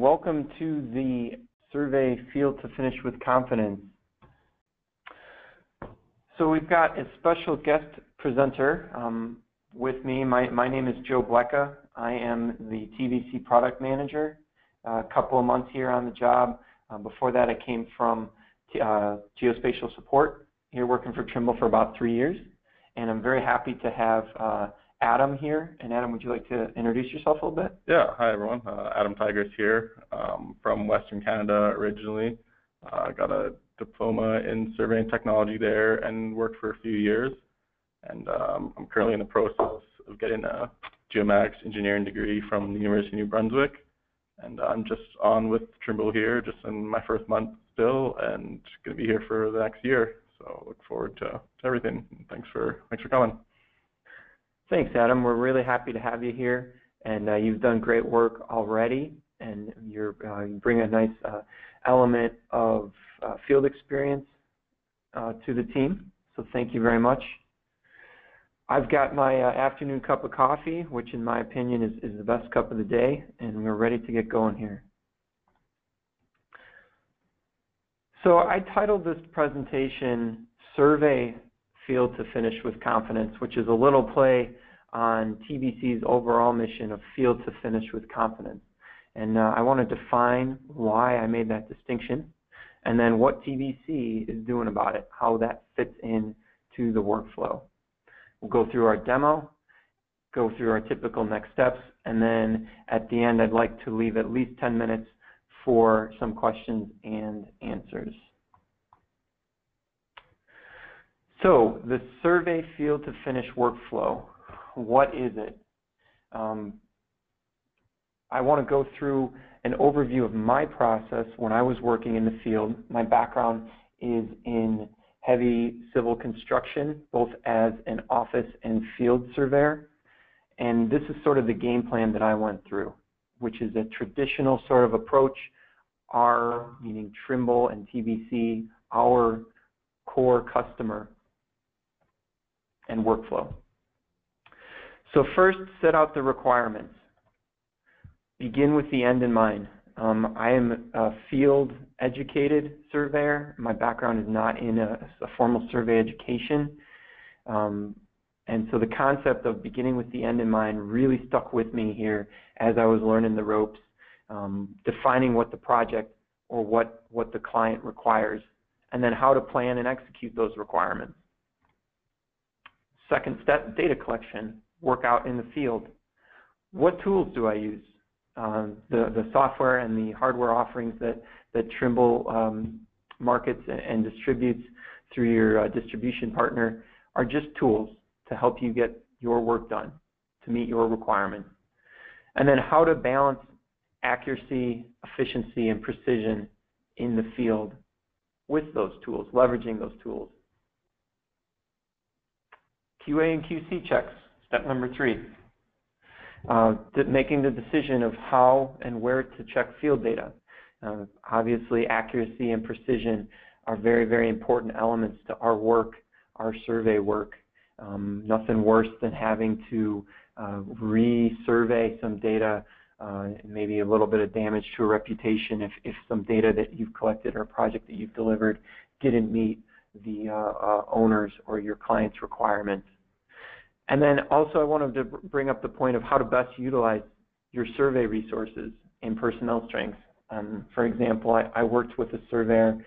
welcome to the survey Field to Finish with Confidence. So we've got a special guest presenter um, with me. My, my name is Joe Blecka. I am the TBC product manager. Uh, a couple of months here on the job. Uh, before that, I came from uh, geospatial support here working for Trimble for about three years. And I'm very happy to have uh, Adam here. And Adam, would you like to introduce yourself a little bit? Yeah, hi everyone. Uh, Adam Tigers here um, from Western Canada originally. I uh, got a diploma in surveying technology there and worked for a few years. And um, I'm currently in the process of getting a geomatics engineering degree from the University of New Brunswick. And I'm just on with Trimble here, just in my first month still, and going to be here for the next year. So look forward to, to everything. Thanks for thanks for coming. Thanks, Adam. We're really happy to have you here, and uh, you've done great work already, and you're, uh, you bring a nice uh, element of uh, field experience uh, to the team. So thank you very much. I've got my uh, afternoon cup of coffee, which in my opinion is, is the best cup of the day, and we're ready to get going here. So I titled this presentation Survey Field to Finish with Confidence, which is a little play on TBC's overall mission of field to finish with confidence. And uh, I want to define why I made that distinction and then what TBC is doing about it, how that fits in to the workflow. We'll go through our demo, go through our typical next steps, and then at the end I'd like to leave at least 10 minutes for some questions and answers. So the survey field to finish workflow, what is it? Um, I want to go through an overview of my process when I was working in the field. My background is in heavy civil construction, both as an office and field surveyor. And this is sort of the game plan that I went through, which is a traditional sort of approach. Our, meaning Trimble and TBC, our core customer and workflow. So first, set out the requirements. Begin with the end in mind. Um, I am a field educated surveyor. My background is not in a, a formal survey education. Um, and so the concept of beginning with the end in mind really stuck with me here as I was learning the ropes, um, defining what the project or what, what the client requires, and then how to plan and execute those requirements. Second step, data collection, work out in the field. What tools do I use? Um, the, the software and the hardware offerings that, that Trimble um, markets and, distributes through your uh, distribution partner are just tools to help you get your work done, to meet your requirements. And then how to balance accuracy, efficiency, and precision in the field with those tools, leveraging those tools. QA and QC checks, step number three. Uh, making the decision of how and where to check field data. Uh, obviously, accuracy and precision are very, very important elements to our work, our survey work. Um, nothing worse than having to uh, re-survey some data, uh, maybe a little bit of damage to a reputation if, if some data that you've collected or a project that you've delivered didn't meet the uh, uh, owners or your client's requirements. And then also I wanted to bring up the point of how to best utilize your survey resources and personnel strengths. Um, for example, I, I, worked with a surveyor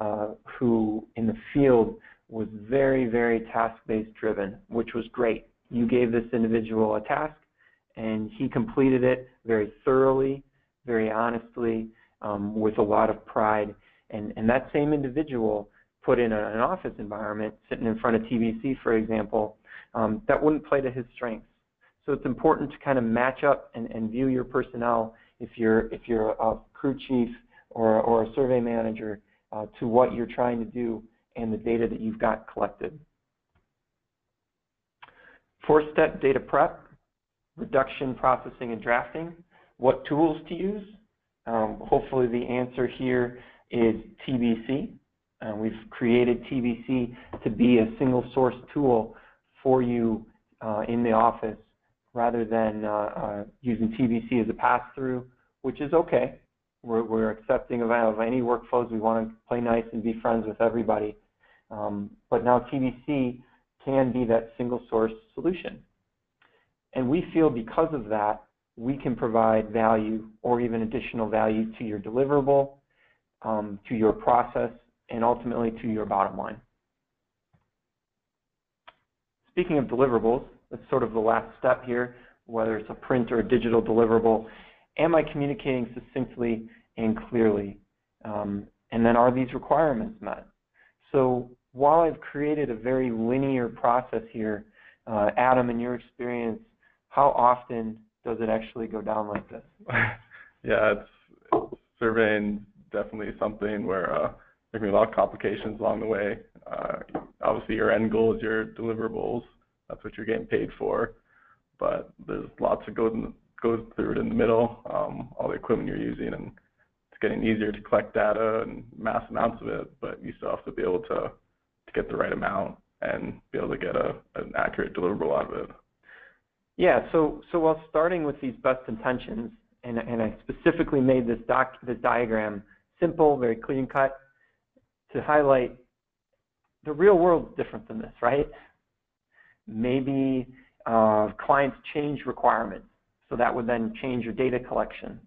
uh, who in the field was very, very task-based driven, which was great. You gave this individual a task and he completed it very thoroughly, very honestly, um, with a lot of pride. And, and that same individual put in an office environment, sitting in front of TBC, for example, um, that wouldn't play to his strengths. So it's important to kind of match up and, and view your personnel if you're if you're a crew chief or or a survey manager uh, to what you're trying to do and the data that you've got collected. Four-step data prep, reduction, processing, and drafting. What tools to use? Um, hopefully the answer here is TBC. Uh, we've created TBC to be a single source tool for you uh, in the office rather than uh, uh using TBC as a pass-through, which is okay. We're, we're accepting of, of any workflows. We want to play nice and be friends with everybody. Um, but now TBC can be that single source solution. And we feel because of that, we can provide value or even additional value to your deliverable, um, to your process, and ultimately to your bottom line. Speaking of deliverables, that's sort of the last step here, whether it's a print or a digital deliverable. Am I communicating succinctly and clearly? Um, and then are these requirements met? So while I've created a very linear process here, uh, Adam, in your experience, how often does it actually go down like this? yeah, it's surveying definitely something where uh, there can be a lot of complications along the way. Uh, obviously, your end goal is your deliverables. That's what you're getting paid for. But there's lots of goes, goes through it in the middle, um, all the equipment you're using, and it's getting easier to collect data and mass amounts of it, but you still have to be able to, to get the right amount and be able to get a, an accurate deliverable out of it. Yeah, so so while starting with these best intentions, and, and I specifically made this doc this diagram simple, very clean cut, to highlight the real world's different than this, right? Maybe uh, clients change requirements, so that would then change your data collection.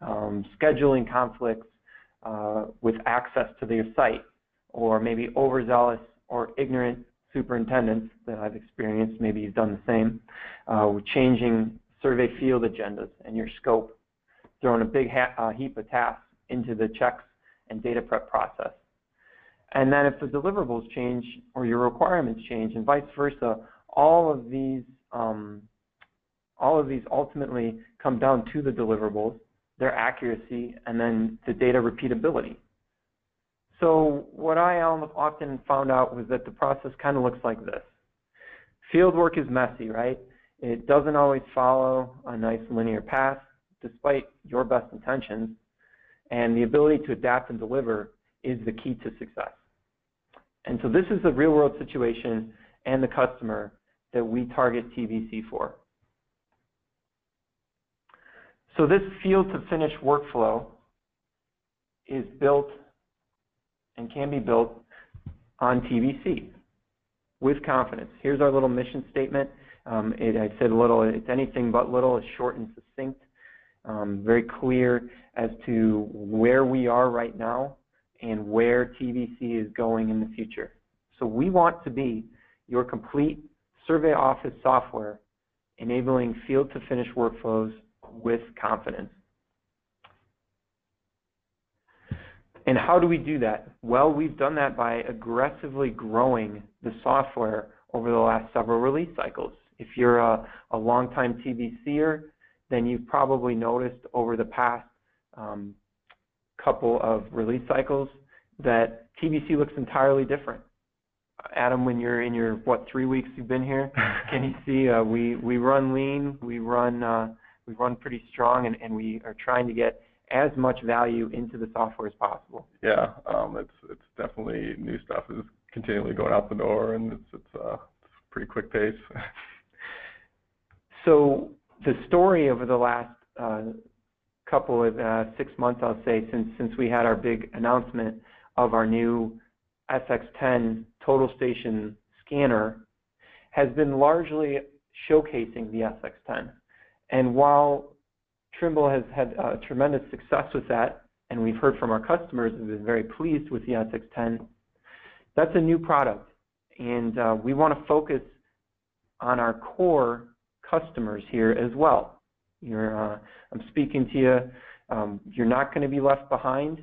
Um, scheduling conflicts uh, with access to their site, or maybe overzealous or ignorant superintendents that I've experienced, maybe you've done the same, uh, changing survey field agendas and your scope, throwing a big uh, heap of tasks into the checks and data prep process. And then if the deliverables change or your requirements change and vice versa, all of these um, all of these ultimately come down to the deliverables, their accuracy, and then the data repeatability. So what I often found out was that the process kind of looks like this. Field work is messy, right? It doesn't always follow a nice linear path, despite your best intentions. And the ability to adapt and deliver is the key to success. And so this is the real world situation and the customer that we target TBC for. So this field to finish workflow is built and can be built on TBC with confidence. Here's our little mission statement. Um, it, I said little, it's anything but little, it's short and succinct, um, very clear as to where we are right now and where TBC is going in the future. So we want to be your complete survey office software enabling field to finish workflows with confidence. And how do we do that? Well, we've done that by aggressively growing the software over the last several release cycles. If you're a, a long-time TBCer, then you've probably noticed over the past um, couple of release cycles that TBC looks entirely different. Adam, when you're in your what three weeks you've been here, can you see uh, we we run lean, we run uh, we run pretty strong, and, and we are trying to get as much value into the software as possible. Yeah, um, it's it's definitely new stuff is continually going out the door, and it's it's, uh, it's a pretty quick pace. so the story over the last uh, couple of uh, six months, I'll say, since since we had our big announcement of our new SX10 total station scanner, has been largely showcasing the SX10. And while Trimble has had uh, tremendous success with that, and we've heard from our customers who've been very pleased with the SX10. That's a new product, and uh, we want to focus on our core customers here as well. Uh, I'm speaking to you. Um, you're not going to be left behind.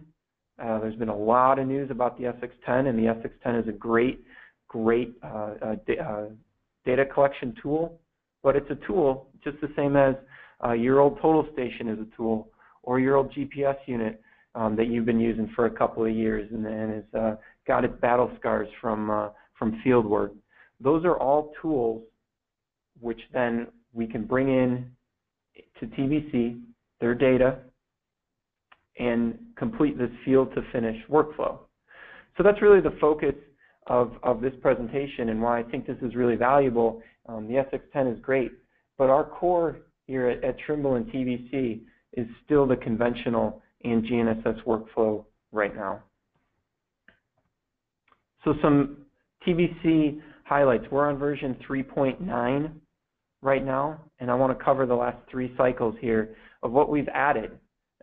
Uh, there's been a lot of news about the SX10, and the SX10 is a great, great uh, uh, da data collection tool, but it's a tool just the same as uh, your old total station is a tool, or your old GPS unit um, that you've been using for a couple of years and, and has uh, got its battle scars from uh, from field work. Those are all tools which then we can bring in to TBC, their data, and complete this field to finish workflow. So that's really the focus of, of this presentation and why I think this is really valuable. Um, the SX10 is great, but our core here at, at Trimble and TBC is still the conventional and GNSS workflow right now. So some TBC highlights. We're on version 3.9 right now, and I want to cover the last three cycles here of what we've added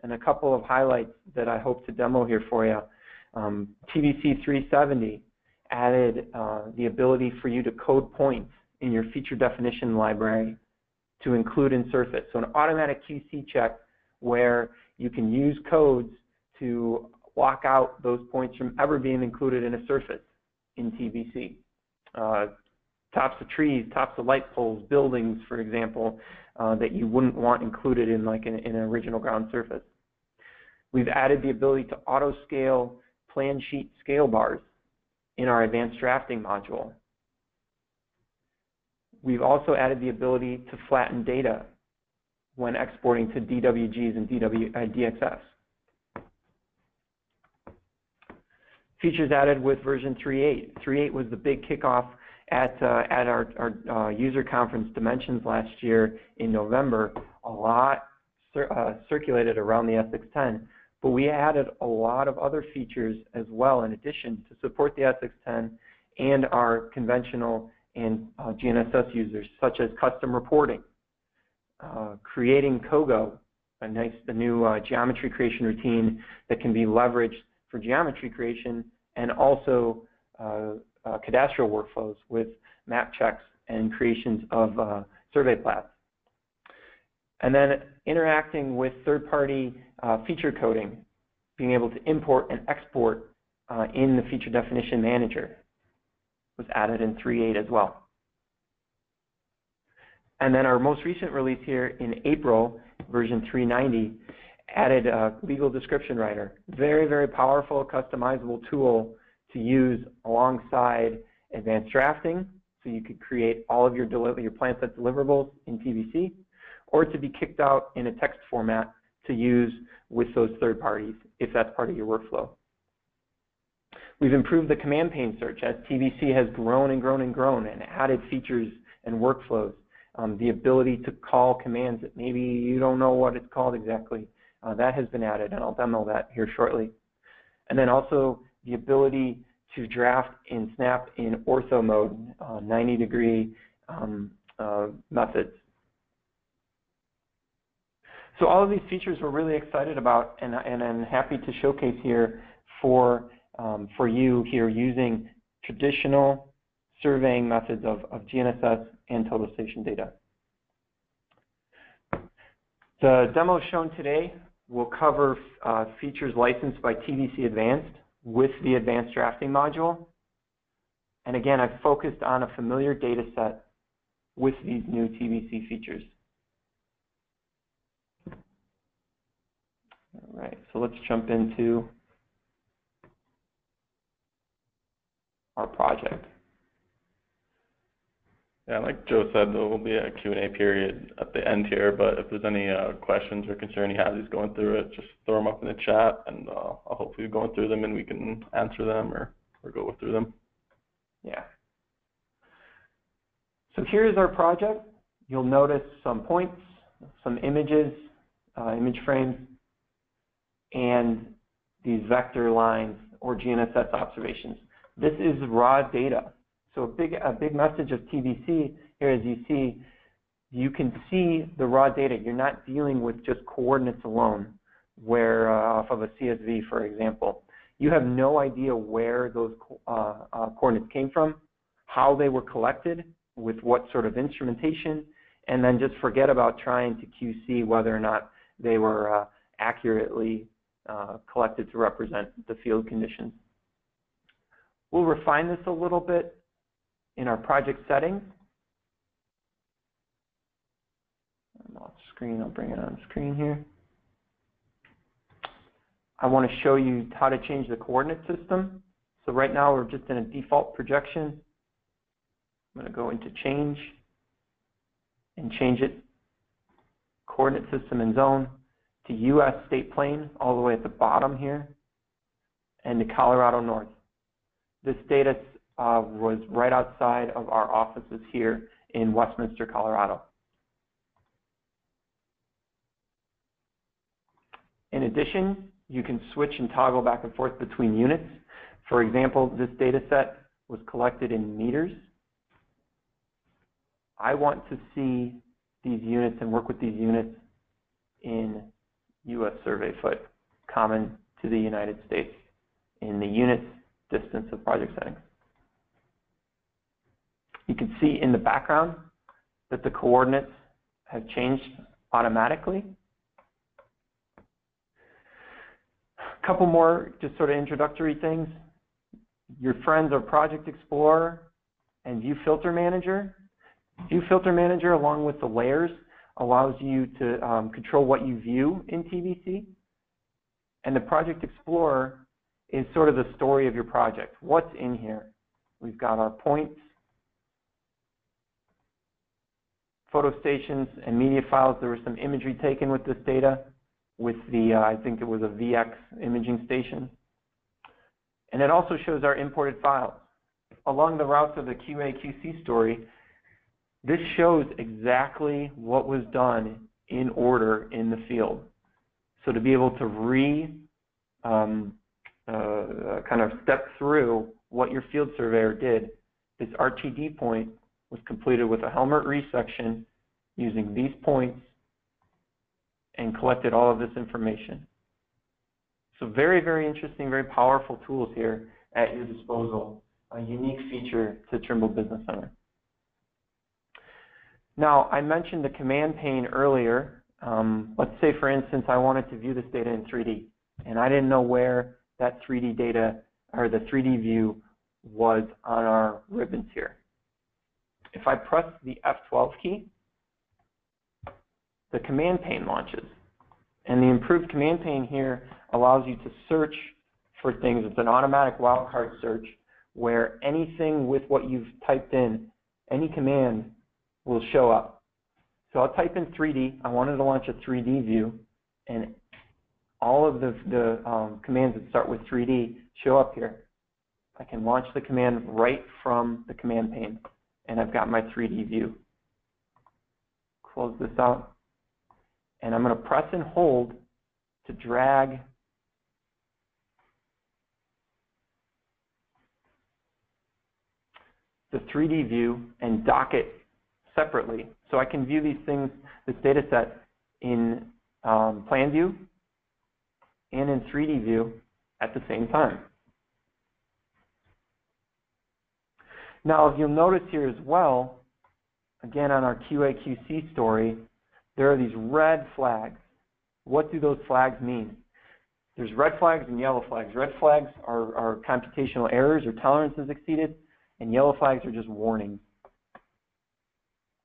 and a couple of highlights that I hope to demo here for you. Um, TBC 370 added uh, the ability for you to code points in your feature definition library to include in Surface. So an automatic QC check where you can use codes to lock out those points from ever being included in a surface in TBC. Uh, tops of trees, tops of light poles, buildings, for example, uh, that you wouldn't want included in like an, in an original ground surface. We've added the ability to auto scale plan sheet scale bars in our advanced drafting module. We've also added the ability to flatten data when exporting to DWGs and DW, uh, DXFs. Features added with version 3.8. 3.8 was the big kickoff at, uh, at our, our uh, user conference Dimensions last year in November. A lot cir uh, circulated around the SX10, but we added a lot of other features as well in addition to support the SX10 and our conventional and uh, GNSS users, such as custom reporting, uh, creating COGO, a nice, a new uh, geometry creation routine that can be leveraged for geometry creation, and also uh, uh, cadastral workflows with map checks and creations of uh, survey plats. And then interacting with third-party feature coding, being able to import and export in the feature definition manager was added in 3.8 as well. And then our most recent release here in April, version 390, added a legal description writer. Very, very powerful, customizable tool to use alongside advanced drafting. So you could create all of your, your plan set deliverables in TBC, or to be kicked out in a text format to use with those third parties, if that's part of your workflow. We've improved the command pane search as TBC has grown and grown and grown and added features and workflows. Um, the ability to call commands that maybe you don't know what it's called exactly, uh, that has been added, and I'll demo that here shortly. And then also the ability to draft in Snap in ortho mode, uh, 90 degree um, uh, methods. So all of these features we're really excited about and, and I'm happy to showcase here for um, for you here using traditional surveying methods of, of GNSS and total station data. The demo shown today will cover uh, features licensed by TBC Advanced with the Advanced Drafting module. And again, I've focused on a familiar data set with these new TBC features. All right, so let's jump into our project. Yeah, like Joe said, there will be a Q&A period at the end here, but if there's any uh, questions or concern you have as going through it, just throw them up in the chat, and uh, I'll hopefully go through them and we can answer them or, or go through them. Yeah. So here's our project. You'll notice some points, some images, uh, image frames, and these vector lines or GNSS observations. This is raw data. So a big, a big message of TBC here is you see, you can see the raw data. You're not dealing with just coordinates alone, where uh, off of a CSV, for example. You have no idea where those uh, uh, coordinates came from, how they were collected, with what sort of instrumentation, and then just forget about trying to QC whether or not they were uh, accurately uh, collected to represent the field conditions. We'll refine this a little bit in our project settings. I'm off screen, I'll bring it on screen here. I want to show you how to change the coordinate system. So right now we're just in a default projection. I'm going to go into change and change it coordinate system and zone to US state plane all the way at the bottom here and to Colorado North. This data uh, was right outside of our offices here in Westminster, Colorado. In addition, you can switch and toggle back and forth between units. For example, this data set was collected in meters. I want to see these units and work with these units in U.S. survey foot, common to the United States, in the units distance of project settings. You can see in the background that the coordinates have changed automatically. A couple more just sort of introductory things. Your friends are Project Explorer and View Filter Manager. View Filter Manager, along with the layers, allows you to um, control what you view in TBC. And the Project Explorer is sort of the story of your project. What's in here? We've got our points, photo stations, and media files. There was some imagery taken with this data with the, uh, I think it was a VX imaging station. And it also shows our imported files. Along the routes of the QA/QC story, this shows exactly what was done in order in the field. So to be able to re um, uh, kind of step through what your field surveyor did, this RTD point was completed with a Helmert resection using these points and collected all of this information. So very, very interesting, very powerful tools here at your disposal, a unique feature to Trimble Business Center. Now, I mentioned the command pane earlier. Um, let's say, for instance, I wanted to view this data in 3D, and I didn't know where that 3D data or the 3D view was on our ribbons here. If I press the F12 key, the command pane launches. And the improved command pane here allows you to search for things. It's an automatic wildcard search where anything with what you've typed in, any command will show up. So I'll type in 3D. I wanted to launch a 3D view, and all of the, the um, commands that start with 3D show up here. I can launch the command right from the command pane, and I've got my 3D view. Close this out and I'm going to press and hold to drag the 3D view and dock it separately. So I can view these things, this data set, in um, plan view and in 3D view at the same time. Now, if you'll notice here as well, again on our QA/QC story, there are these red flags. What do those flags mean? There's red flags and yellow flags. Red flags are, are computational errors or tolerances exceeded, and yellow flags are just warnings.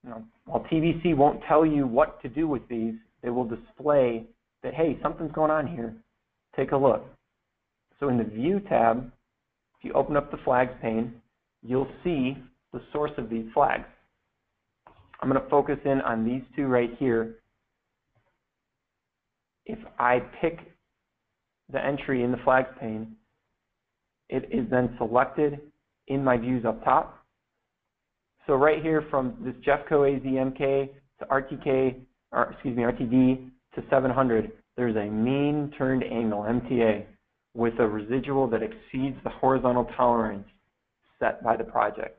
Now, while TBC won't tell you what to do with these, they will display that, hey, something's going on here. Take a look. So in the View tab, if you open up the Flags pane, you'll see the source of these flags. I'm going to focus in on these two right here. If I pick the entry in the flags pane, it is then selected in my views up top. So right here from this Jeffco AZMK to RTK, or excuse me, RTD to 700, there's a mean turned angle, MTA, with a residual that exceeds the horizontal tolerance set by the project.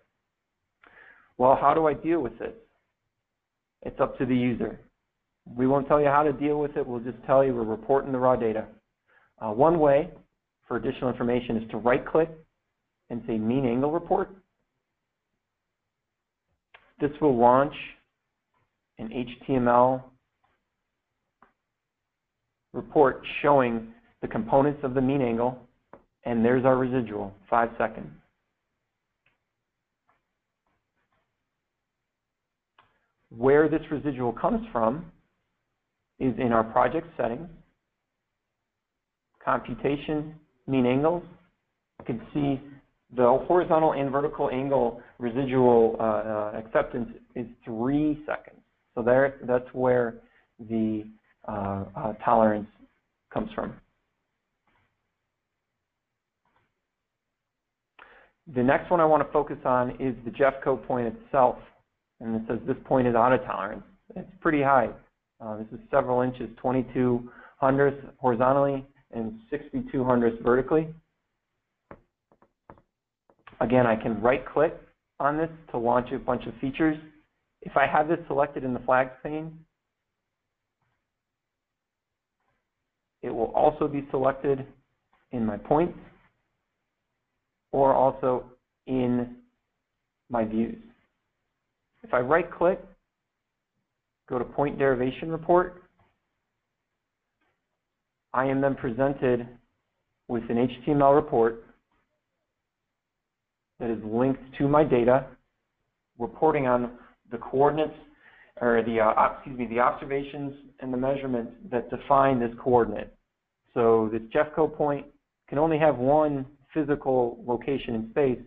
Well, how do I deal with this? It's up to the user. We won't tell you how to deal with it. We'll just tell you we're reporting the raw data. Uh, one way for additional information is to right-click and say mean angle report. This will launch an HTML report showing the components of the mean angle, and there's our residual, five seconds. Where this residual comes from is in our project settings, computation, mean angles. You can see the horizontal and vertical angle residual uh, uh, acceptance is three seconds. So there, that's where the uh, uh tolerance comes from. The next one I want to focus on is the Jeffco point itself and it says this point is out of tolerance. It's pretty high. Uh, this is several inches, 22 hundredths horizontally and 62 hundredths vertically. Again, I can right click on this to launch a bunch of features. If I have this selected in the flags pane, it will also be selected in my points or also in my views. If I right click, go to point derivation report, I am then presented with an HTML report that is linked to my data, reporting on the coordinates or the uh, excuse me the observations and the measurements that define this coordinate. So this Jeffco point can only have one physical location in space,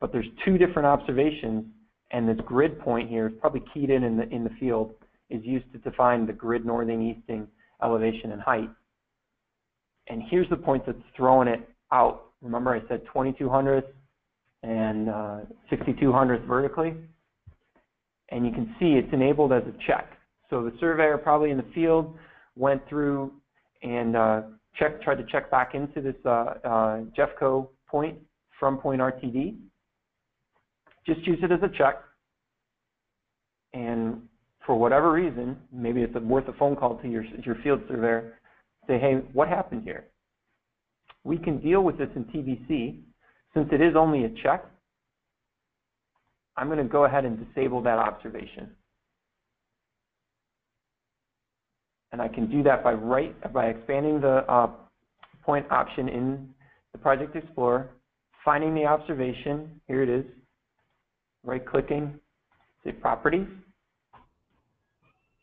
but there's two different observations, and this grid point here is probably keyed in in the in the field is used to define the grid northing easting elevation and height. And here's the point that's throwing it out. Remember I said 2200th and uh, 6200th vertically? And you can see it's enabled as a check. So the surveyor probably in the field went through and uh, tried to check back into this uh, uh, Jeffco point from point RTD. Just use it as a check. And for whatever reason, maybe it's worth a phone call to your, your field surveyor, say, hey, what happened here? We can deal with this in TBC. Since it is only a check, I'm going to go ahead and disable that observation. And I can do that by right by expanding the uh, point option in the Project Explorer, finding the observation, here it is, right-clicking, say Properties,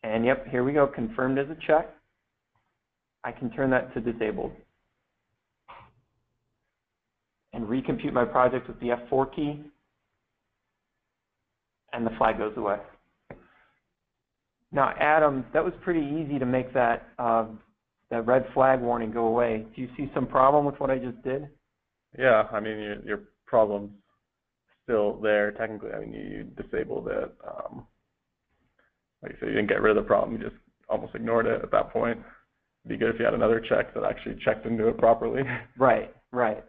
and yep, here we go, confirmed as a check. I can turn that to disabled. And recompute my project with the F4 key, and the flag goes away. Now, Adam, that was pretty easy to make that uh, that red flag warning go away. Do you see some problem with what I just did? Yeah, I mean, your, your problem's still there technically. I mean, you, you disabled it. Um, like I said, you didn't get rid of the problem. You just almost ignored it at that point. It'd be good if you had another check that actually checked into it properly. Right, right.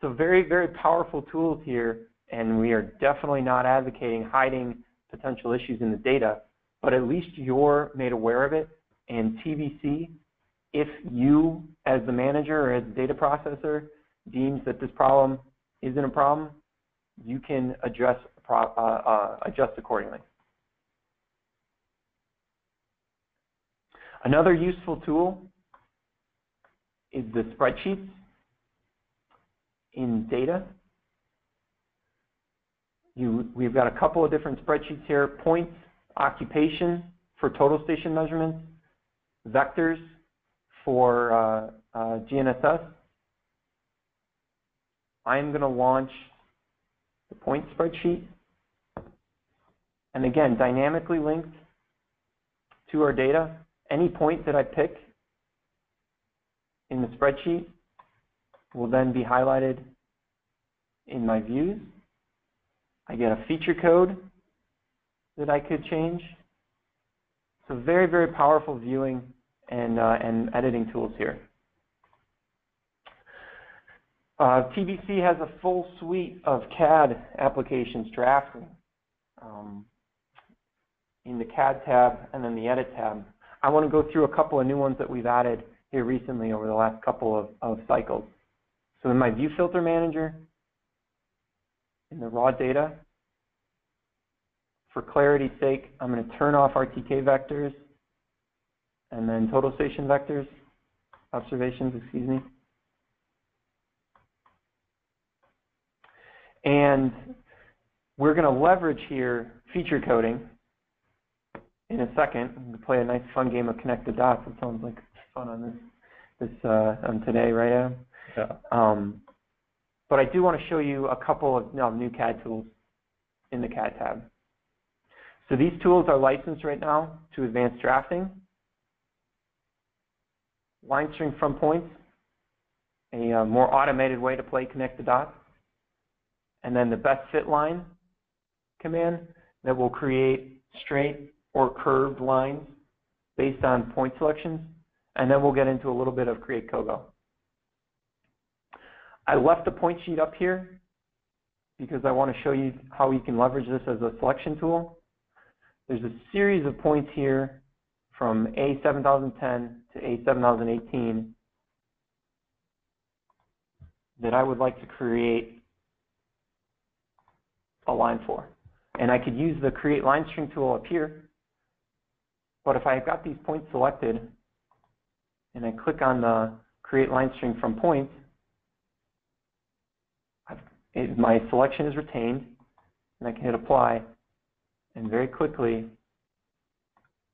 So very, very powerful tools here, and we are definitely not advocating hiding potential issues in the data, but at least you're made aware of it. And TBC, if you, as the manager or as the data processor, deems that this problem isn't a problem, you can address uh, uh, adjust accordingly. Another useful tool is the spreadsheets in data. You, we've got a couple of different spreadsheets here, points, occupation for total station measurements, vectors for uh, uh, GNSS. I'm going to launch the point spreadsheet. And again, dynamically linked to our data any point that I pick in the spreadsheet will then be highlighted in my views. I get a feature code that I could change. So very, very powerful viewing and, uh, and editing tools here. Uh, TBC has a full suite of CAD applications drafting um, in the CAD tab and then the Edit tab. I want to go through a couple of new ones that we've added here recently over the last couple of, of cycles. So in my View Filter Manager, in the raw data, for clarity's sake, I'm going to turn off RTK vectors and then total station vectors, observations, excuse me. And we're going to leverage here feature coding in a second. I'm going to play a nice fun game of connect the dots. It sounds like fun on this this uh, on today, right, Adam? Yeah. Um, but I do want to show you a couple of no, new CAD tools in the CAD tab. So these tools are licensed right now to advanced drafting, line string from points, a uh, more automated way to play connect the dots, and then the best fit line command that will create straight or curved lines based on point selections. and then we'll get into a little bit of Create COGO. I left the point sheet up here because I want to show you how you can leverage this as a selection tool. There's a series of points here from A7010 to A7018 that I would like to create a line for. And I could use the create line string tool up here. But if I've got these points selected and I click on the create line string from points, it, my selection is retained and I can hit apply and very quickly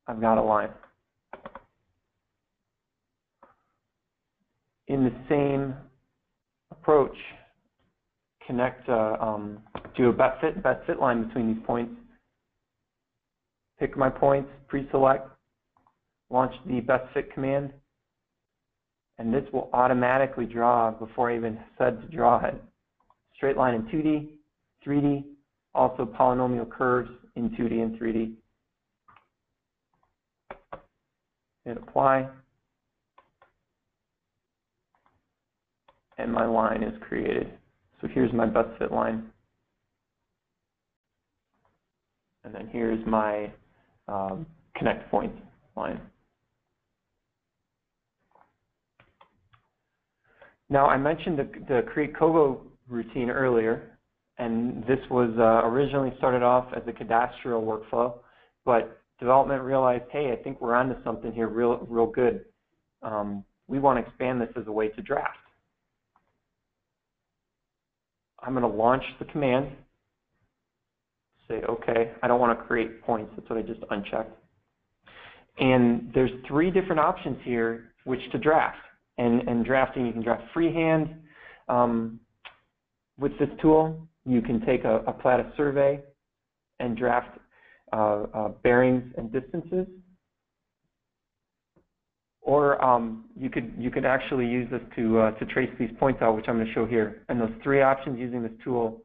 I've got a line. In the same approach, connect, uh, um, do a best fit, best fit line between these points. Pick my points, pre-select, launch the best fit command, and this will automatically draw before I even said to draw it. Straight line in 2D, 3D, also polynomial curves in 2D and 3D. Hit apply. And my line is created. So here's my best fit line. And then here's my um, connect point line. Now I mentioned the, the create COGO routine earlier, and this was uh, originally started off as a cadastral workflow, but development realized, hey, I think we're onto something here real, real good. Um, we want to expand this as a way to draft. I'm going to launch the command, say, okay, I don't want to create points. That's what I just unchecked. And there's three different options here which to draft. And, and drafting, you can draft freehand um, with this tool. You can take a, a Plata survey and draft uh, uh, bearings and distances. Or um, you could you could actually use this to uh, to trace these points out, which I'm going to show here. And those three options using this tool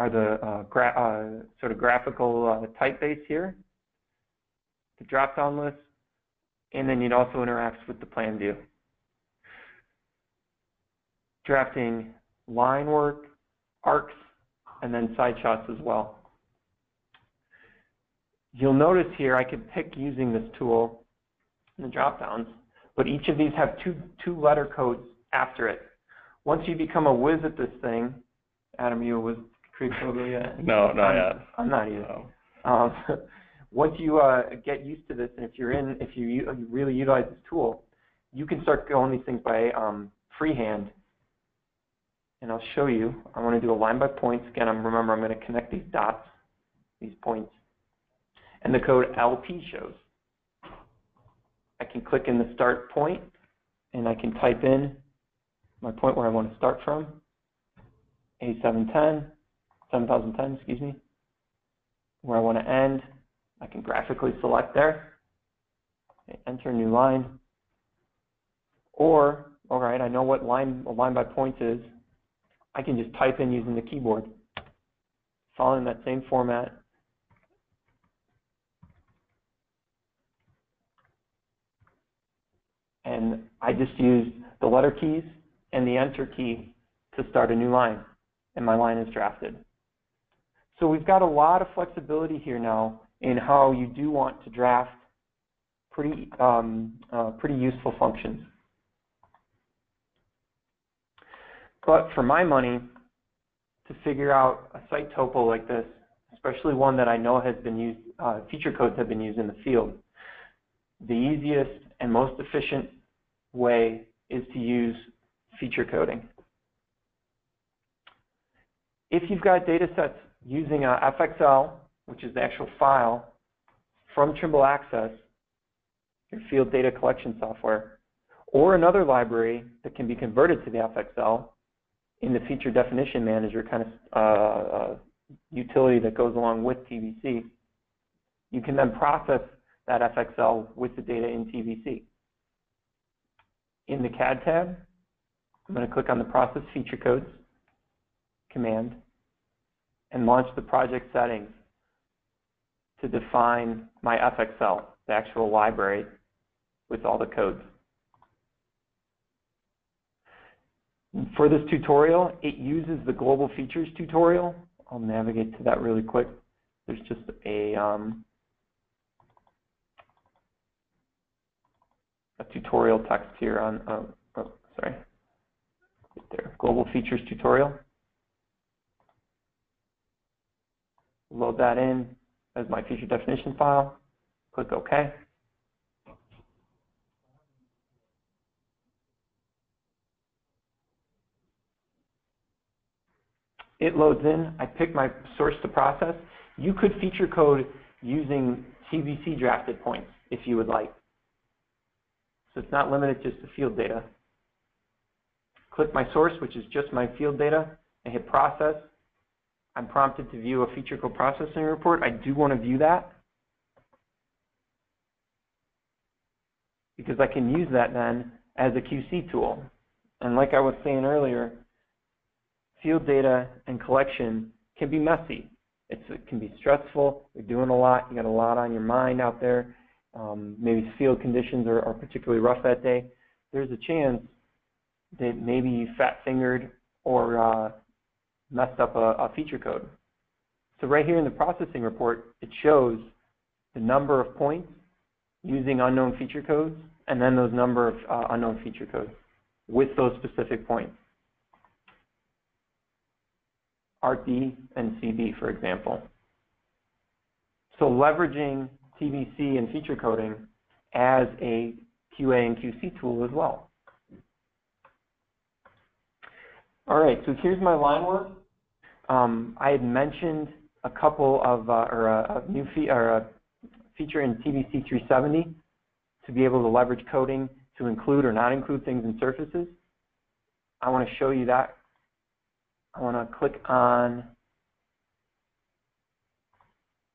are the uh, uh, sort of graphical uh, typeface here, the drop-down list, and then it also interacts with the plan view. Drafting line work, arcs, and then side shots as well. You'll notice here I could pick using this tool in the drop-downs, but each of these have two, two letter codes after it. Once you become a whiz at this thing, Adam, you a create COGO yet? No, not I'm, yet. I'm not either. No. Um, once you uh, get used to this, and if you're in, if you, you really utilize this tool, you can start going these things by um, freehand. And I'll show you. I want to do a line by points. Again, I'm, remember I'm going to connect these dots, these points. And the code LP shows. I can click in the start point, and I can type in my point where I want to start from, A710, 7010, excuse me, where I want to end. I can graphically select there, okay, enter new line, or, all right, I know what line, line by points is. I can just type in using the keyboard, following that same format. And I just used the letter keys and the enter key to start a new line, and my line is drafted. So we've got a lot of flexibility here now in how you do want to draft pretty, um, uh, pretty useful functions. But for my money, to figure out a site topo like this, especially one that I know has been used, uh, feature codes have been used in the field, the easiest and most efficient way is to use feature coding. If you've got data sets using a FXL, which is the actual file from Trimble Access, your field data collection software, or another library that can be converted to the FXL in the feature definition manager kind of uh, utility that goes along with TBC, you can then process that FXL with the data in TBC. In the CAD tab, I'm going to click on the Process Feature Codes command and launch the project settings to define my FXL, the actual library with all the codes. For this tutorial, it uses the global features tutorial. I'll navigate to that really quick. There's just a, um, a tutorial text here on, oh, oh sorry, right there, global features tutorial. Load that in as my feature definition file, click OK. It loads in, I pick my source to process. You could feature code using TBC drafted points if you would like. So it's not limited just to field data. Click my source, which is just my field data, and hit process. I'm prompted to view a feature co-processing report. I do want to view that because I can use that then as a QC tool. And like I was saying earlier, field data and collection can be messy. It's, it can be stressful. You're doing a lot. You got a lot on your mind out there. Um, maybe field conditions are, are particularly rough that day. There's a chance that maybe you fat-fingered or uh, messed up a, a feature code. So right here in the processing report, it shows the number of points using unknown feature codes, and then those number of uh, unknown feature codes with those specific points. ArcD and CB, for example. So leveraging TBC and feature coding as a QA and QC tool as well. All right, so here's my line work. Um, I had mentioned a couple of, uh, or a, a new fe or a feature in TBC 370 to be able to leverage coding to include or not include things in surfaces. I want to show you that I want to click on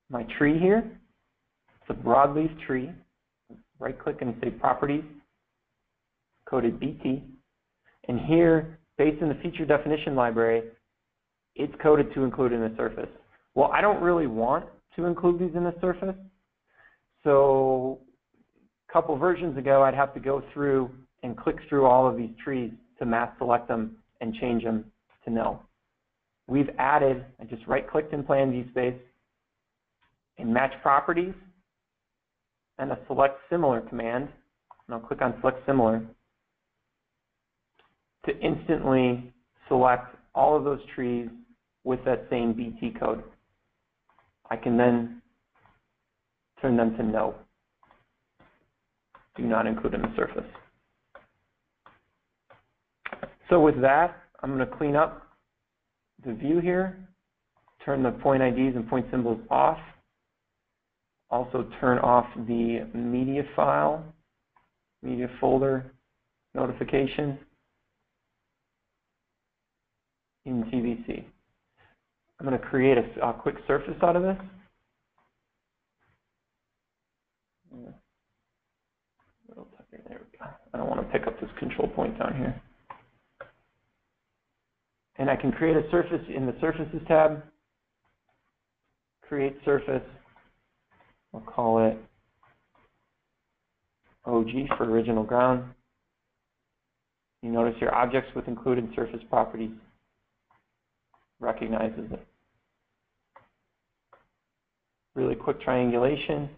my tree here. It's a broadleaf tree. Right click and say properties, coded BT. And here, based in the feature definition library, it's coded to include in the surface. Well, I don't really want to include these in the surface. So a couple versions ago, I'd have to go through and click through all of these trees to mass select them and change them to no. We've added, I just right-clicked in Plan View Space, a Match Properties, and a Select Similar command, and I'll click on Select Similar, to instantly select all of those trees with that same BT code. I can then turn them to no. Do not include in the surface. So with that, I'm going to clean up the view here, turn the point IDs and point symbols off. Also turn off the media file, media folder notification in TBC. I'm going to create a, a quick surface out of this. I don't want to pick up this control point down here. And I can create a surface in the Surfaces tab. Create surface. I'll call it OG for original ground. You notice your objects with included surface properties recognizes it. Really quick triangulation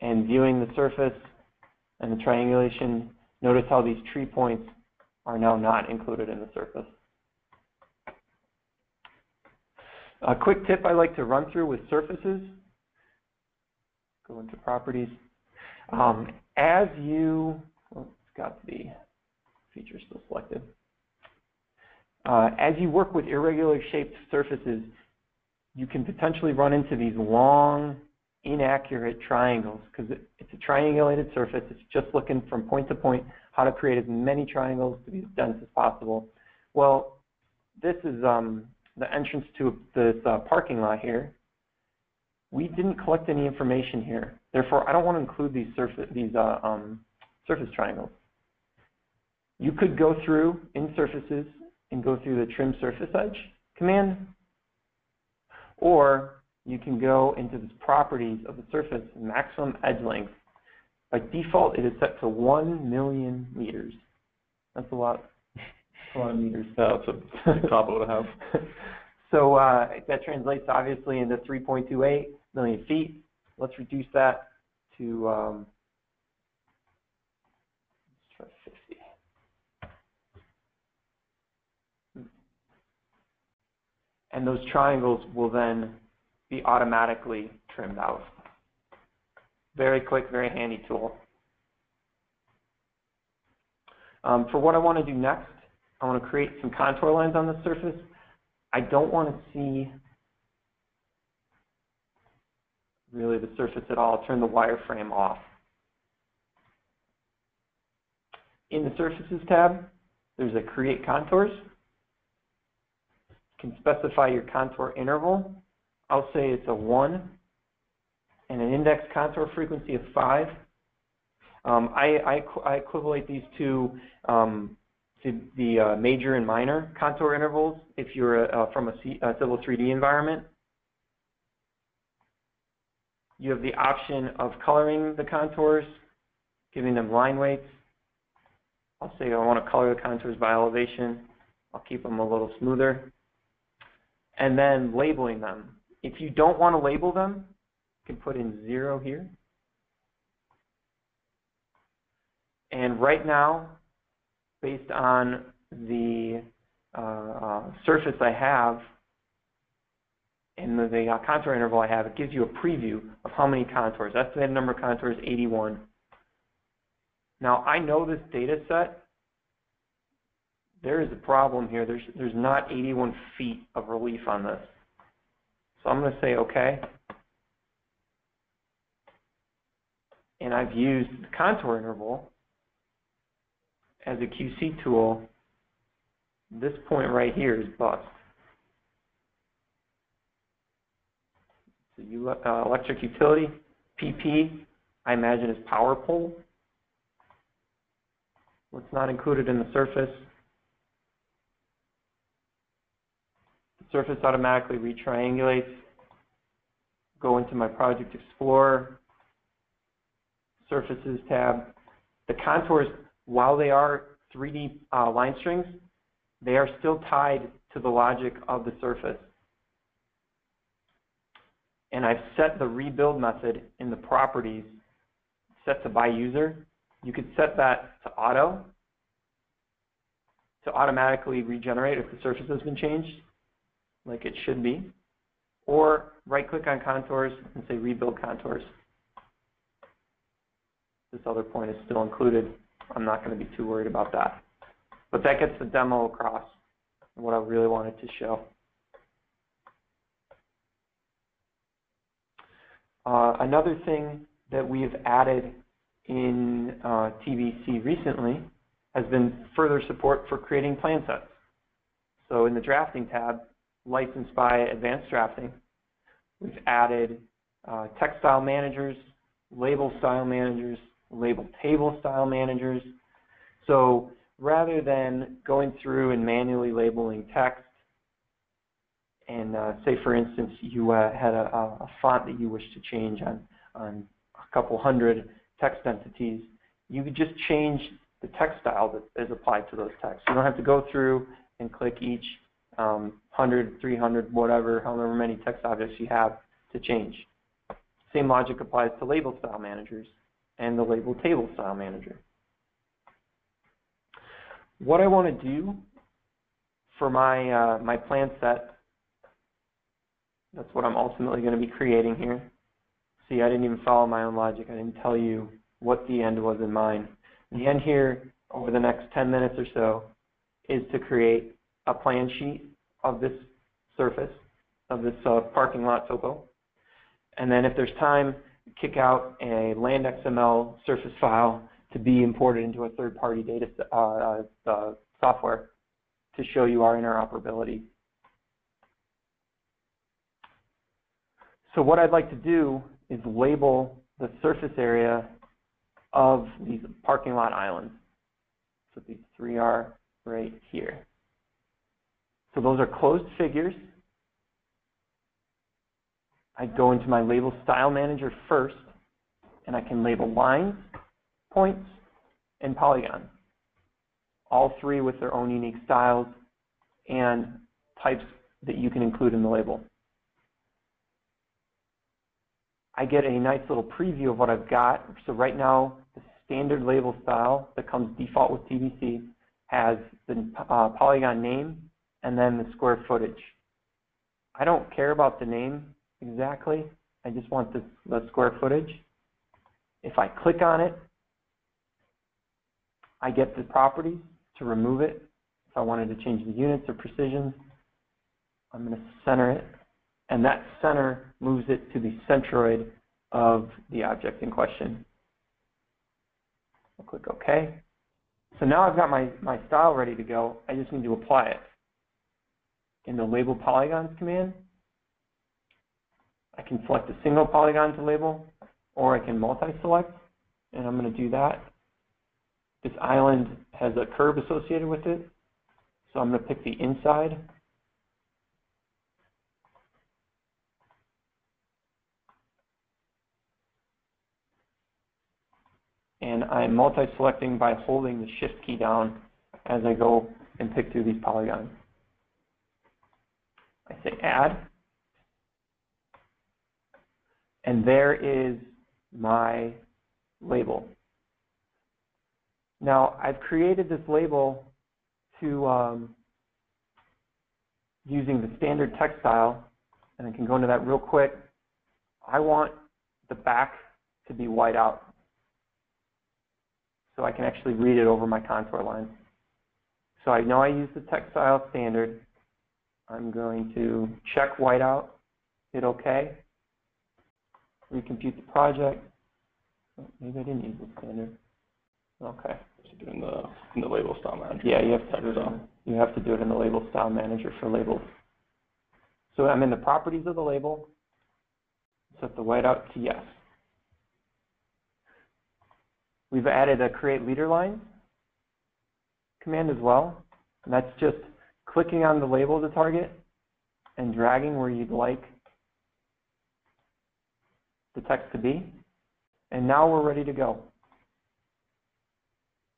and viewing the surface and the triangulation. Notice how these tree points are now not included in the surface. A quick tip I like to run through with surfaces, go into properties. Um, as you, well, it's got the feature still selected. Uh, as you work with irregular shaped surfaces, you can potentially run into these long, inaccurate triangles because it's a triangulated surface. It's just looking from point to point how to create as many triangles to be as dense as possible. Well, this is um, the entrance to this uh, parking lot here. We didn't collect any information here. Therefore, I don't want to include these these uh, um, surface triangles. You could go through in surfaces and go through the trim surface edge command, or you can go into the properties of the surface maximum edge length. By default, it is set to 1 million meters. That's a lot. a lot of meters. Yeah, that's a big topo to have. So uh, that translates obviously into 3.28 million feet. Let's reduce that to um, And those triangles will then be automatically trimmed out. Very quick, very handy tool. Um, for what I want to do next, I want to create some contour lines on the surface. I don't want to see really the surface at all. I'll turn the wireframe off. In the Surfaces tab, there's a Create Contours. Can specify your contour interval. I'll say it's a 1 and an index contour frequency of 5. Um, I, I, I equivalent these two um, to the uh, major and minor contour intervals if you're uh, from a, C, a Civil 3D environment. You have the option of coloring the contours, giving them line weights. I'll say I want to color the contours by elevation. I'll keep them a little smoother. And then labeling them. If you don't want to label them, you can put in zero here. And right now, based on the uh, uh, surface I have and the, the uh, contour interval I have, it gives you a preview of how many contours. Estimated number of contours, 81. Now, I know this data set. There is a problem here. There's, there's not 81 feet of relief on this. So I'm going to say OK. And I've used the contour interval as a QC tool, this point right here is bust. So you, uh, electric utility, PP, I imagine is power pole. What's not included in the surface? The surface automatically retriangulates. Go into my Project Explorer, Surfaces tab. The contours while they are 3D uh, line strings, they are still tied to the logic of the surface. And I've set the rebuild method in the properties set to by user. You could set that to auto to automatically regenerate if the surface has been changed, like it should be. Or right click on contours and say rebuild contours. This other point is still included. I'm not going to be too worried about that. But that gets the demo across, what I really wanted to show. Uh, another thing that we've added in uh, TBC recently has been further support for creating plan sets. So in the drafting tab, licensed by Advanced Drafting, we've added uh, text style managers, label style managers, label table style managers. So rather than going through and manually labeling text, and uh, say for instance you uh, had a, a, font that you wish to change on, on a couple hundred text entities, you could just change the text style that is applied to those texts. You don't have to go through and click each um, 100, 300, whatever, however many text objects you have to change. Same logic applies to label style managers and the label table style manager. What I want to do for my, uh, my plan set, that's what I'm ultimately going to be creating here. See, I didn't even follow my own logic. I didn't tell you what the end was in mind. The end here, over the next 10 minutes or so, is to create a plan sheet of this surface, of this uh, parking lot topo. And then if there's time, kick out a land XML surface file to be imported into a third-party data uh, uh, software to show you our interoperability. So what I'd like to do is label the surface area of these parking lot islands. So these three are right here. So those are closed figures. I go into my label style manager first, and I can label lines, points, and polygons. all three with their own unique styles and types that you can include in the label. I get a nice little preview of what I've got. So right now, the standard label style that comes default with TBC has the uh, polygon name and then the square footage. I don't care about the name exactly. I just want the, the square footage. If I click on it, I get the properties to remove it. If I wanted to change the units or precision, I'm going to center it. And that center moves it to the centroid of the object in question. I'll click OK. So now I've got my, my style ready to go. I just need to apply it. In the Label Polygons command, I can select a single polygon to label, or I can multi-select, and I'm going to do that. This island has a curve associated with it, so I'm going to pick the inside. And I'm multi-selecting by holding the Shift key down as I go and pick through these polygons. I say Add. And there is my label. Now, I've created this label to um, using the standard text style, and I can go into that real quick. I want the back to be white out so I can actually read it over my contour line. So I know I use the text style standard. I'm going to check whiteout, hit OK, recompute the project. Oh, maybe I didn't use the standard. Okay. So doing the in the label style manager. Yeah, you have to do it. In, you have to do it in the label style manager for labels. So I'm in the properties of the label. Set the whiteout to yes. We've added a create leader line command as well. And that's just clicking on the label the target and dragging where you'd like the text to be. And now we're ready to go.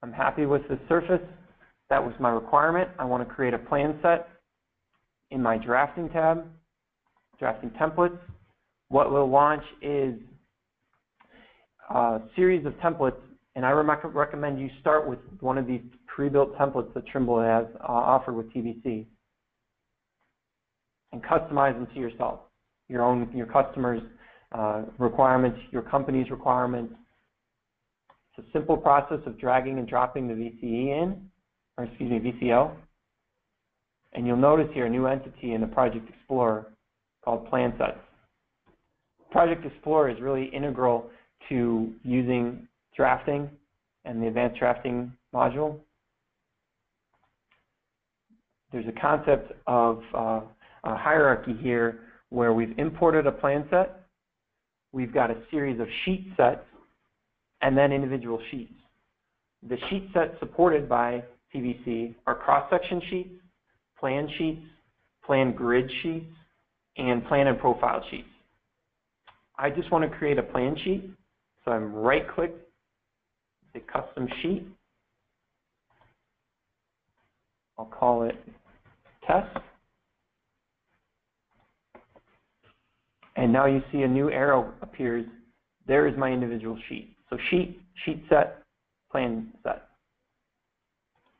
I'm happy with the surface. That was my requirement. I want to create a plan set in my drafting tab, drafting templates. What we'll launch is a series of templates, and I recommend you start with one of these pre-built templates that Trimble has uh, offered with TBC and customize them to yourself, your own, your customers' uh, requirements, your company's requirements. It's a simple process of dragging and dropping the VCE in, or excuse me, VCO. And you'll notice here a new entity in the Project Explorer called Plan Sets. Project Explorer is really integral to using drafting and the advanced drafting module. There's a concept of uh, a hierarchy here where we've imported a plan set, we've got a series of sheet sets, and then individual sheets. The sheet sets supported by TBC are cross-section sheets, plan sheets, plan grid sheets, and plan and profile sheets. I just want to create a plan sheet, so I'm right-click, the custom sheet. I'll call it test. And now you see a new arrow appears. There is my individual sheet. So sheet, sheet set, plan set.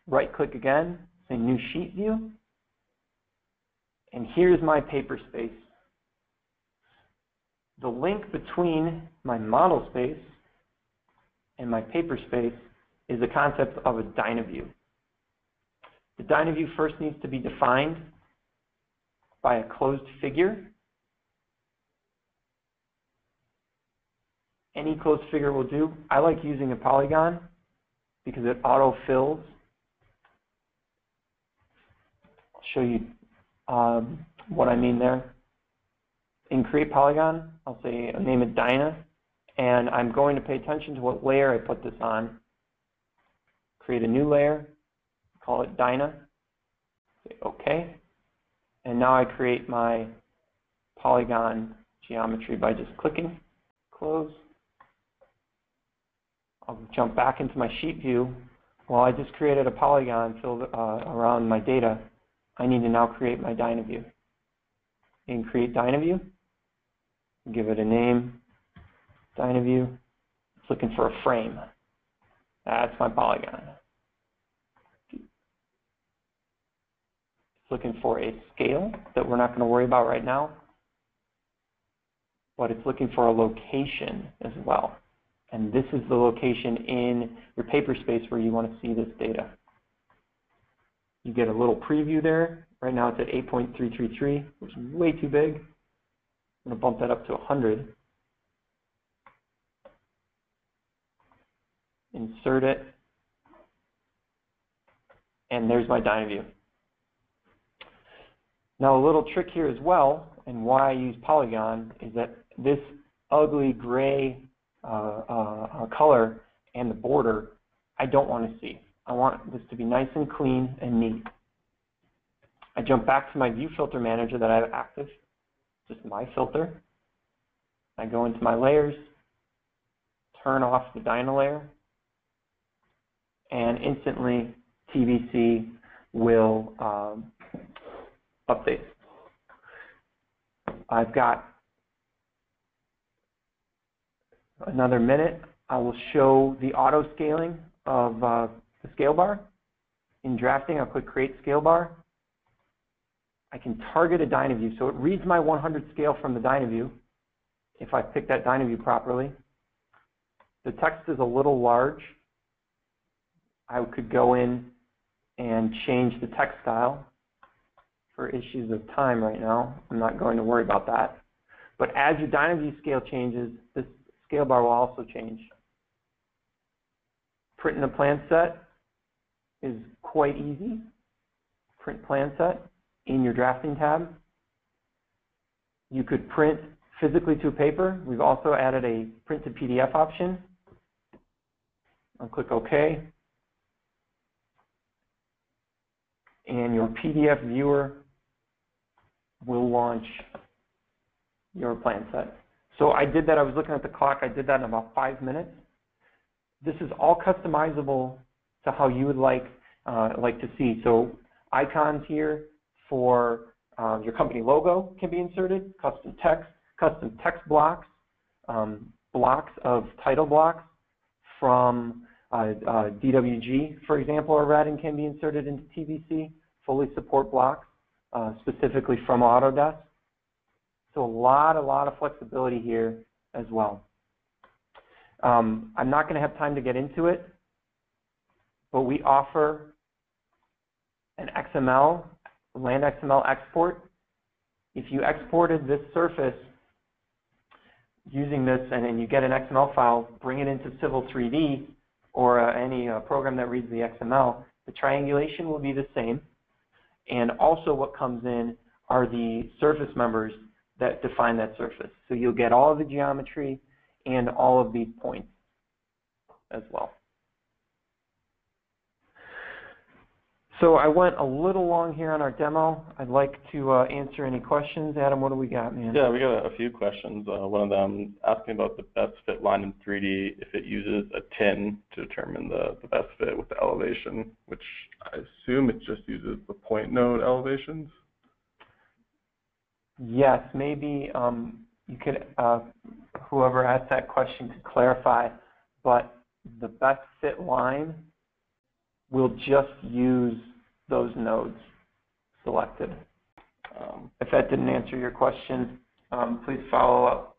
Right click again, say new sheet view. And here's my paper space. The link between my model space and my paper space is the concept of a DynaView. The DynaView first needs to be defined by a closed figure any closed figure will do. I like using a polygon because it auto-fills. I'll show you um, what I mean there. In Create Polygon, I'll say I'll name it Dyna, and I'm going to pay attention to what layer I put this on. Create a new layer, call it Dyna, say OK, and now I create my polygon geometry by just clicking, close. I'll jump back into my sheet view Well, I just created a polygon filled uh, around my data. I need to now create my Dynaview. In Create Dynaview, give it a name, Dynaview. It's looking for a frame. That's my polygon. It's looking for a scale that we're not going to worry about right now, but it's looking for a location as well. And this is the location in your paper space where you want to see this data. You get a little preview there. Right now it's at 8.333, which is way too big. I'm going to bump that up to 100. Insert it. And there's my Dynaview. Now a little trick here as well, and why I use Polygon, is that this ugly gray uh, uh, color and the border, I don't want to see. I want this to be nice and clean and neat. I jump back to my view filter manager that I have active, just my filter. I go into my layers, turn off the Dyna layer, and instantly TBC will um, update. I've got another minute. I will show the auto scaling of uh, the scale bar. In drafting, I'll click Create Scale Bar. I can target a Dynaview. So it reads my 100 scale from the Dynaview if I pick that Dynaview properly. The text is a little large. I could go in and change the text style for issues of time right now. I'm not going to worry about that. But as your Dynaview scale changes, this scale bar will also change. Printing a plan set is quite easy. Print plan set in your drafting tab. You could print physically to a paper. We've also added a print to PDF option. I'll click OK. And your PDF viewer will launch your plan set. So I did that, I was looking at the clock, I did that in about five minutes. This is all customizable to how you would like, uh, like to see. So icons here for um, your company logo can be inserted, custom text, custom text blocks, um, blocks of title blocks from uh, uh, DWG, for example, or Redden can be inserted into TBC, fully support blocks, uh, specifically from Autodesk. So a lot, a lot of flexibility here as well. Um, I'm not going to have time to get into it, but we offer an XML, land XML export. If you exported this surface using this and, you get an XML file, bring it into Civil 3D or uh, any uh, program that reads the XML, the triangulation will be the same. And also what comes in are the surface members that define that surface. So you'll get all of the geometry and all of these points as well. So I went a little long here on our demo. I'd like to uh, answer any questions. Adam, what do we got, man? Yeah, we got a, few questions. Uh, one of them asking about the best fit line in 3D if it uses a tin to determine the, the best fit with the elevation, which I assume it just uses the point node elevations. Yes, maybe um, you could, uh, whoever asked that question could clarify, but the best fit line will just use those nodes selected. Um, if that didn't answer your question, um, please follow up.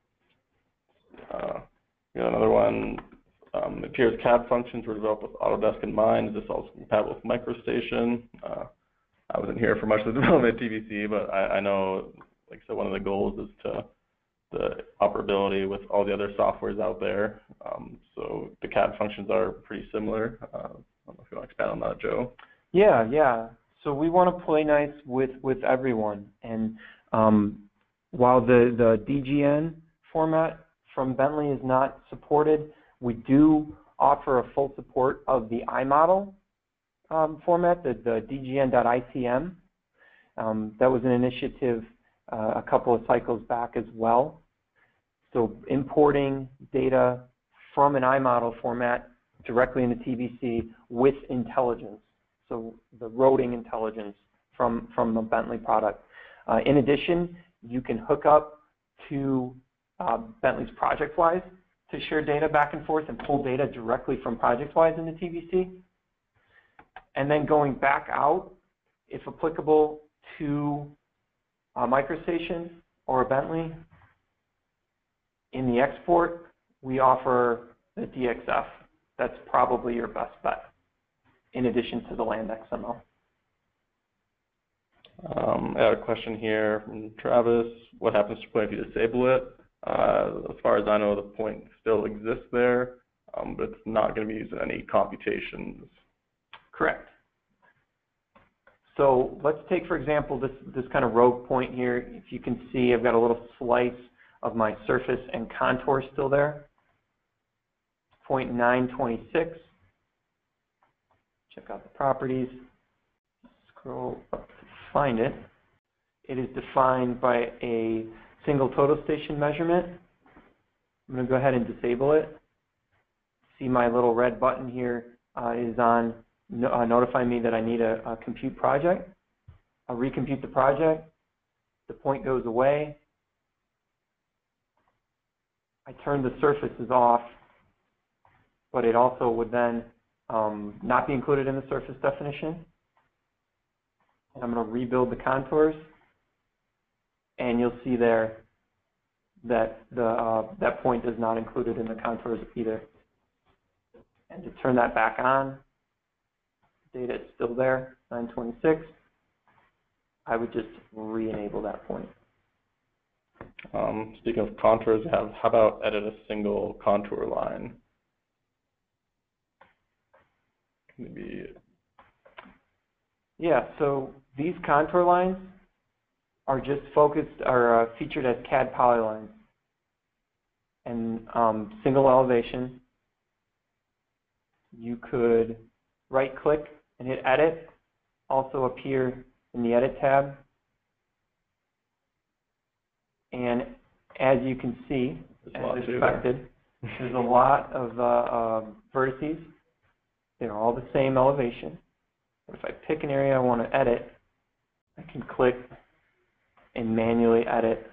Uh, another one. Um, appears CAD functions were developed with Autodesk in mind. Is this also compatible with MicroStation? Uh, I wasn't here for much of the development at TBC, but I, I know like I said, one of the goals is to the operability with all the other softwares out there. Um, so the CAD functions are pretty similar. Uh, don't know if you want to expand on that, Joe. Yeah, yeah. So we want to play nice with with everyone, and um, while the the DGN format from Bentley is not supported, we do offer a full support of the iModel um, format, the, the DGN.ICM. Um, that was an initiative uh, a couple of cycles back as well. So importing data from an iModel format directly into TBC with intelligence. So the roading intelligence from, from the Bentley product. Uh, in addition, you can hook up to uh, Bentley's ProjectWise to share data back and forth and pull data directly from ProjectWise into TBC. And then going back out, if applicable, to a MicroStation or a Bentley. In the export, we offer the DXF. That's probably your best bet, in addition to the land XML. Um, I have a question here from Travis. What happens to point if you disable it? Uh, as far as I know, the point still exists there, um, but it's not going to be used in any computations. Correct. So let's take, for example, this, this kind of rogue point here. If you can see, I've got a little slice of my surface and contour still there. Point 926. Check out the properties. Scroll up to find it. It is defined by a single total station measurement. I'm going to go ahead and disable it. See my little red button here uh, is on no, uh, notify me that I need a, a compute project. I'll recompute the project. The point goes away. I turn the surfaces off, but it also would then um, not be included in the surface definition. And I'm going to rebuild the contours, and you'll see there that the uh, that point is not included in the contours either. And to turn that back on, data is still there, 926, I would just re-enable that point. Um, speaking of contours, have how about edit a single contour line? Maybe Yeah, so these contour lines are just focused, are uh, featured as CAD polylines and um, single elevation. You could right click and hit edit, also appear in the edit tab. And as you can see, there's as to expected, there's a lot of uh, um, vertices. They're all the same elevation. But if I pick an area I want to edit, I can click and manually edit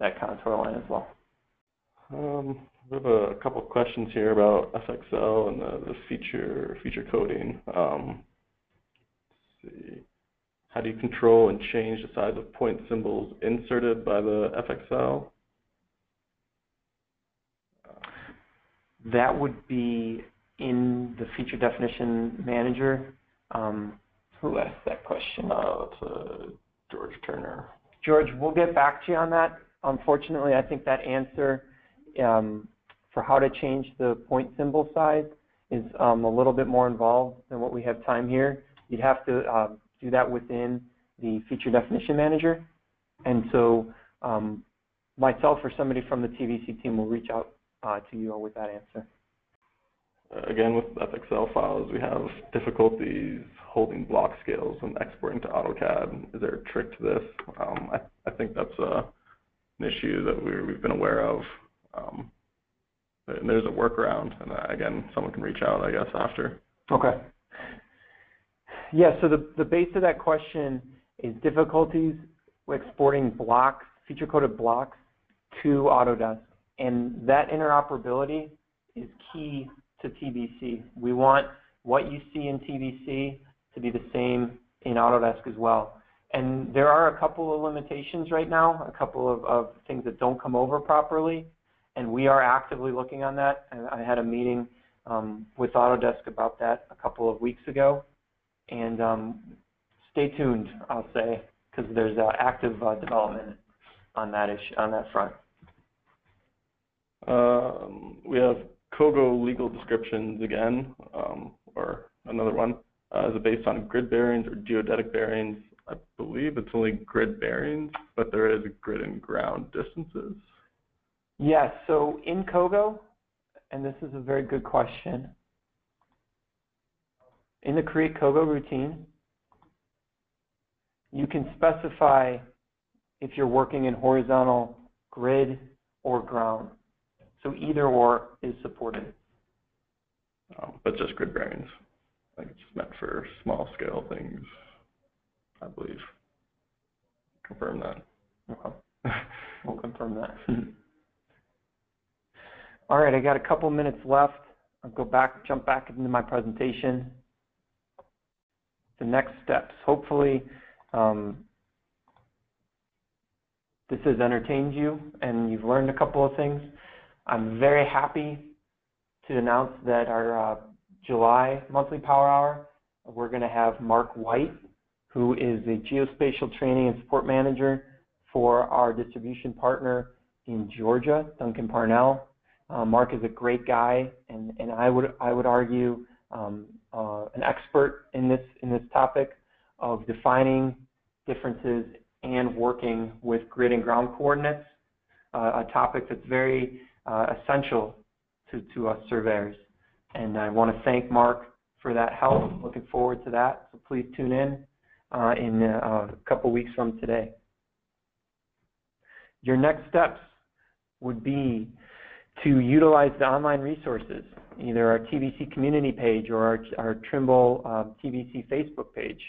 that contour line as well. Um, we have a couple of questions here about FXL and the, the feature feature coding. Um, let's see. How do you control and change the size of point symbols inserted by the FXL? That would be in the feature definition manager. Um, who asked that question? Uh, that's uh, George Turner. George, we'll get back to you on that. Unfortunately, I think that answer um, for how to change the point symbol size is um, a little bit more involved than what we have time here. You'd have to uh, do that within the feature definition manager. And so um, myself or somebody from the TBC team will reach out uh, to you with that answer. Again, with FXL files, we have difficulties holding block scales and exporting to AutoCAD. Is there a trick to this? Um, I, I think that's uh, an issue that we we've been aware of. Um, and there's a workaround, and uh, again, someone can reach out, I guess, after. Okay. Yeah, so the, the base of that question is difficulties exporting blocks, feature-coded blocks to Autodesk. And that interoperability is key to TBC. We want what you see in TBC to be the same in Autodesk as well. And there are a couple of limitations right now, a couple of, of things that don't come over properly, and we are actively looking on that. And I had a meeting um, with Autodesk about that a couple of weeks ago, and um, stay tuned, I'll say, because there's uh, active uh, development on that issue, on that front. Um, we have COGO legal descriptions again, um, or another one. Uh, is it based on grid bearings or geodetic bearings? I believe it's only grid bearings, but there is grid and ground distances. Yes, so in COGO, and this is a very good question, in the create COGO routine, you can specify if you're working in horizontal grid or ground. So either or is supported. um, but just grid. I think it's meant for small scale things, I believe. Confirm that. Okay. We'll confirm that. All right, I got a couple minutes left. I'll go back, jump back into my presentation. The next steps. Hopefully, um, this has entertained you and you've learned a couple of things. I'm very happy to announce that our uh, July monthly Power Hour, we're going to have Mark White, who is a geospatial training and support manager for our distribution partner in Georgia, Duncan Parnell. Uh, Mark is a great guy, and, and I would I would argue um, uh, an expert in this in this topic of defining differences and working with grid and ground coordinates, uh, a topic that's very essential to, to us surveyors. And I want to thank Mark for that help. Looking forward to that. So please tune in uh, in uh, a couple weeks from today. Your next steps would be to utilize the online resources, either our TBC community page or our, our Trimble uh, TBC Facebook page.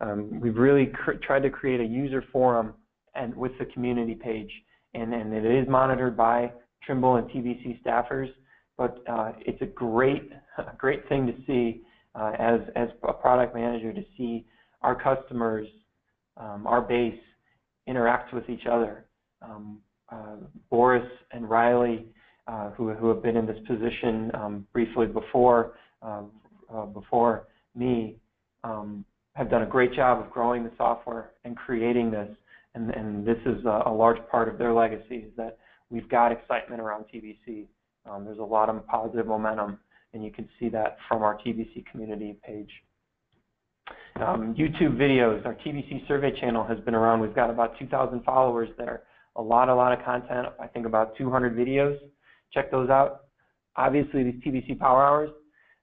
Um, we've really tried to create a user forum and with the community page, and, and it is monitored by Trimble and TBC staffers, but uh, it's a great, a great thing to see uh, as, as a product manager to see our customers, um, our base, interact with each other. Um, uh, Boris and Riley, uh, who, who have been in this position um, briefly before, uh, uh, before me, um, have done a great job of growing the software and creating this. And, and this is a, a, large part of their legacy is that we've got excitement around TBC. Um, there's a lot of positive momentum, and you can see that from our TBC community page. Um, YouTube videos, our TBC survey channel has been around. We've got about 2,000 followers there. A lot, a lot of content. I think about 200 videos. Check those out. Obviously, these TBC Power Hours,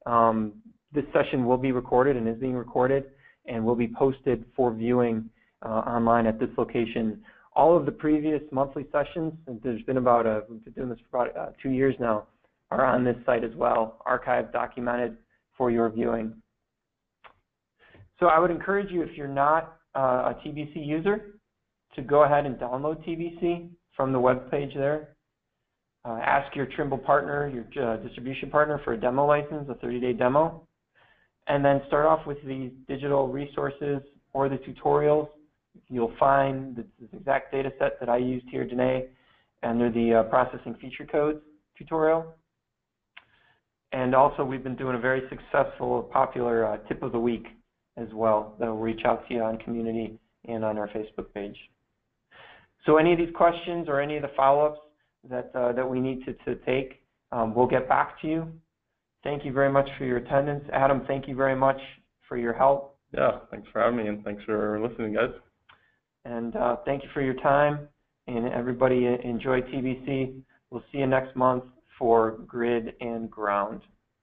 um, this session will be recorded and is being recorded and will be posted for viewing uh, online at this location. All of the previous monthly sessions, and there's been about, a, we've been doing this for about uh, two years now, are on this site as well, archived, documented for your viewing. So I would encourage you, if you're not uh, a TBC user, to go ahead and download TBC from the web page there. Uh, ask your Trimble partner, your uh, distribution partner for a demo license, a 30-day demo and then start off with the digital resources or the tutorials. You'll find the, the exact data set that I used here today under the uh, processing feature codes tutorial. And also we've been doing a very successful, popular uh, tip of the week as well that will reach out to you on community and on our Facebook page. So any of these questions or any of the follow-ups that, uh, that we need to, to take, um, we'll get back to you. Thank you very much for your attendance. Adam, thank you very much for your help. Yeah, thanks for having me and thanks for listening, guys. And uh, thank you for your time. And everybody enjoy TBC. We'll see you next month for Grid and Ground.